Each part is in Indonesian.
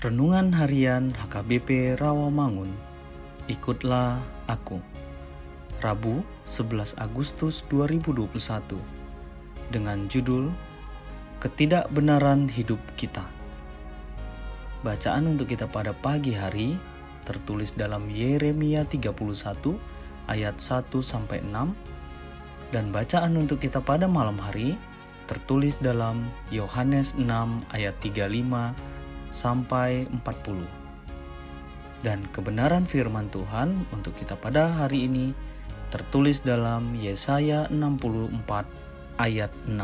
Renungan Harian HKBP Rawamangun. Ikutlah aku. Rabu, 11 Agustus 2021. Dengan judul Ketidakbenaran Hidup Kita. Bacaan untuk kita pada pagi hari tertulis dalam Yeremia 31 ayat 1 sampai 6 dan bacaan untuk kita pada malam hari tertulis dalam Yohanes 6 ayat 35 sampai 40. Dan kebenaran firman Tuhan untuk kita pada hari ini tertulis dalam Yesaya 64 ayat 6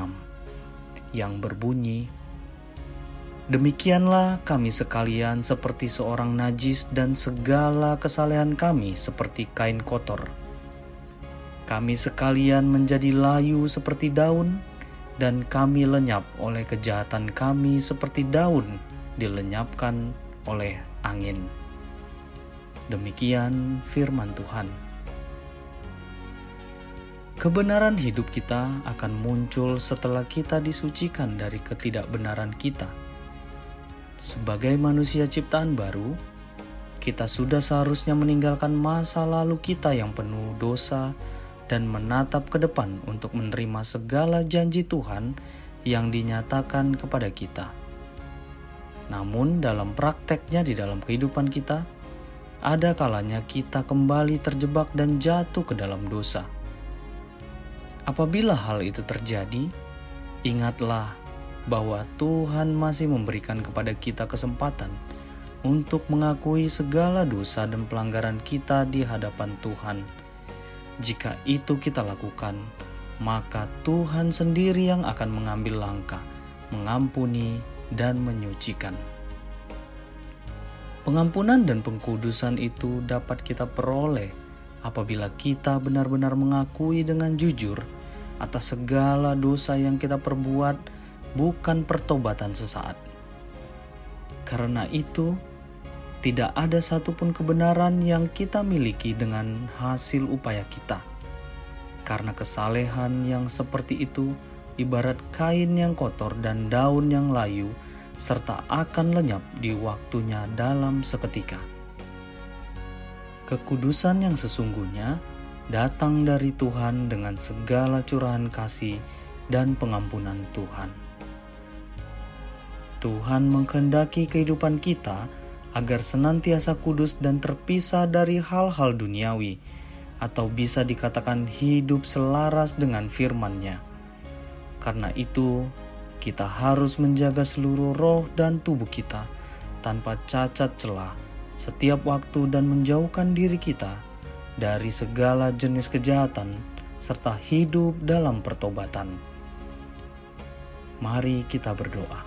yang berbunyi Demikianlah kami sekalian seperti seorang najis dan segala kesalehan kami seperti kain kotor. Kami sekalian menjadi layu seperti daun dan kami lenyap oleh kejahatan kami seperti daun dilenyapkan oleh angin. Demikian firman Tuhan. Kebenaran hidup kita akan muncul setelah kita disucikan dari ketidakbenaran kita. Sebagai manusia ciptaan baru, kita sudah seharusnya meninggalkan masa lalu kita yang penuh dosa dan menatap ke depan untuk menerima segala janji Tuhan yang dinyatakan kepada kita. Namun, dalam prakteknya di dalam kehidupan kita, ada kalanya kita kembali terjebak dan jatuh ke dalam dosa. Apabila hal itu terjadi, ingatlah bahwa Tuhan masih memberikan kepada kita kesempatan untuk mengakui segala dosa dan pelanggaran kita di hadapan Tuhan. Jika itu kita lakukan, maka Tuhan sendiri yang akan mengambil langkah, mengampuni, dan menyucikan. Pengampunan dan pengkudusan itu dapat kita peroleh apabila kita benar-benar mengakui dengan jujur atas segala dosa yang kita perbuat, bukan pertobatan sesaat. Karena itu, tidak ada satupun kebenaran yang kita miliki dengan hasil upaya kita, karena kesalehan yang seperti itu ibarat kain yang kotor dan daun yang layu, serta akan lenyap di waktunya dalam seketika. Kekudusan yang sesungguhnya datang dari Tuhan dengan segala curahan kasih dan pengampunan Tuhan. Tuhan menghendaki kehidupan kita agar senantiasa kudus dan terpisah dari hal-hal duniawi, atau bisa dikatakan hidup selaras dengan firman-Nya karena itu, kita harus menjaga seluruh roh dan tubuh kita tanpa cacat celah setiap waktu dan menjauhkan diri kita dari segala jenis kejahatan serta hidup dalam pertobatan. Mari kita berdoa.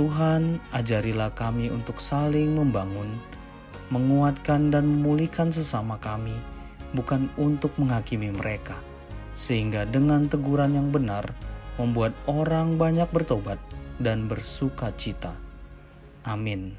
Tuhan, ajarilah kami untuk saling membangun, menguatkan dan memulihkan sesama kami, bukan untuk menghakimi mereka sehingga dengan teguran yang benar membuat orang banyak bertobat dan bersuka cita. Amin.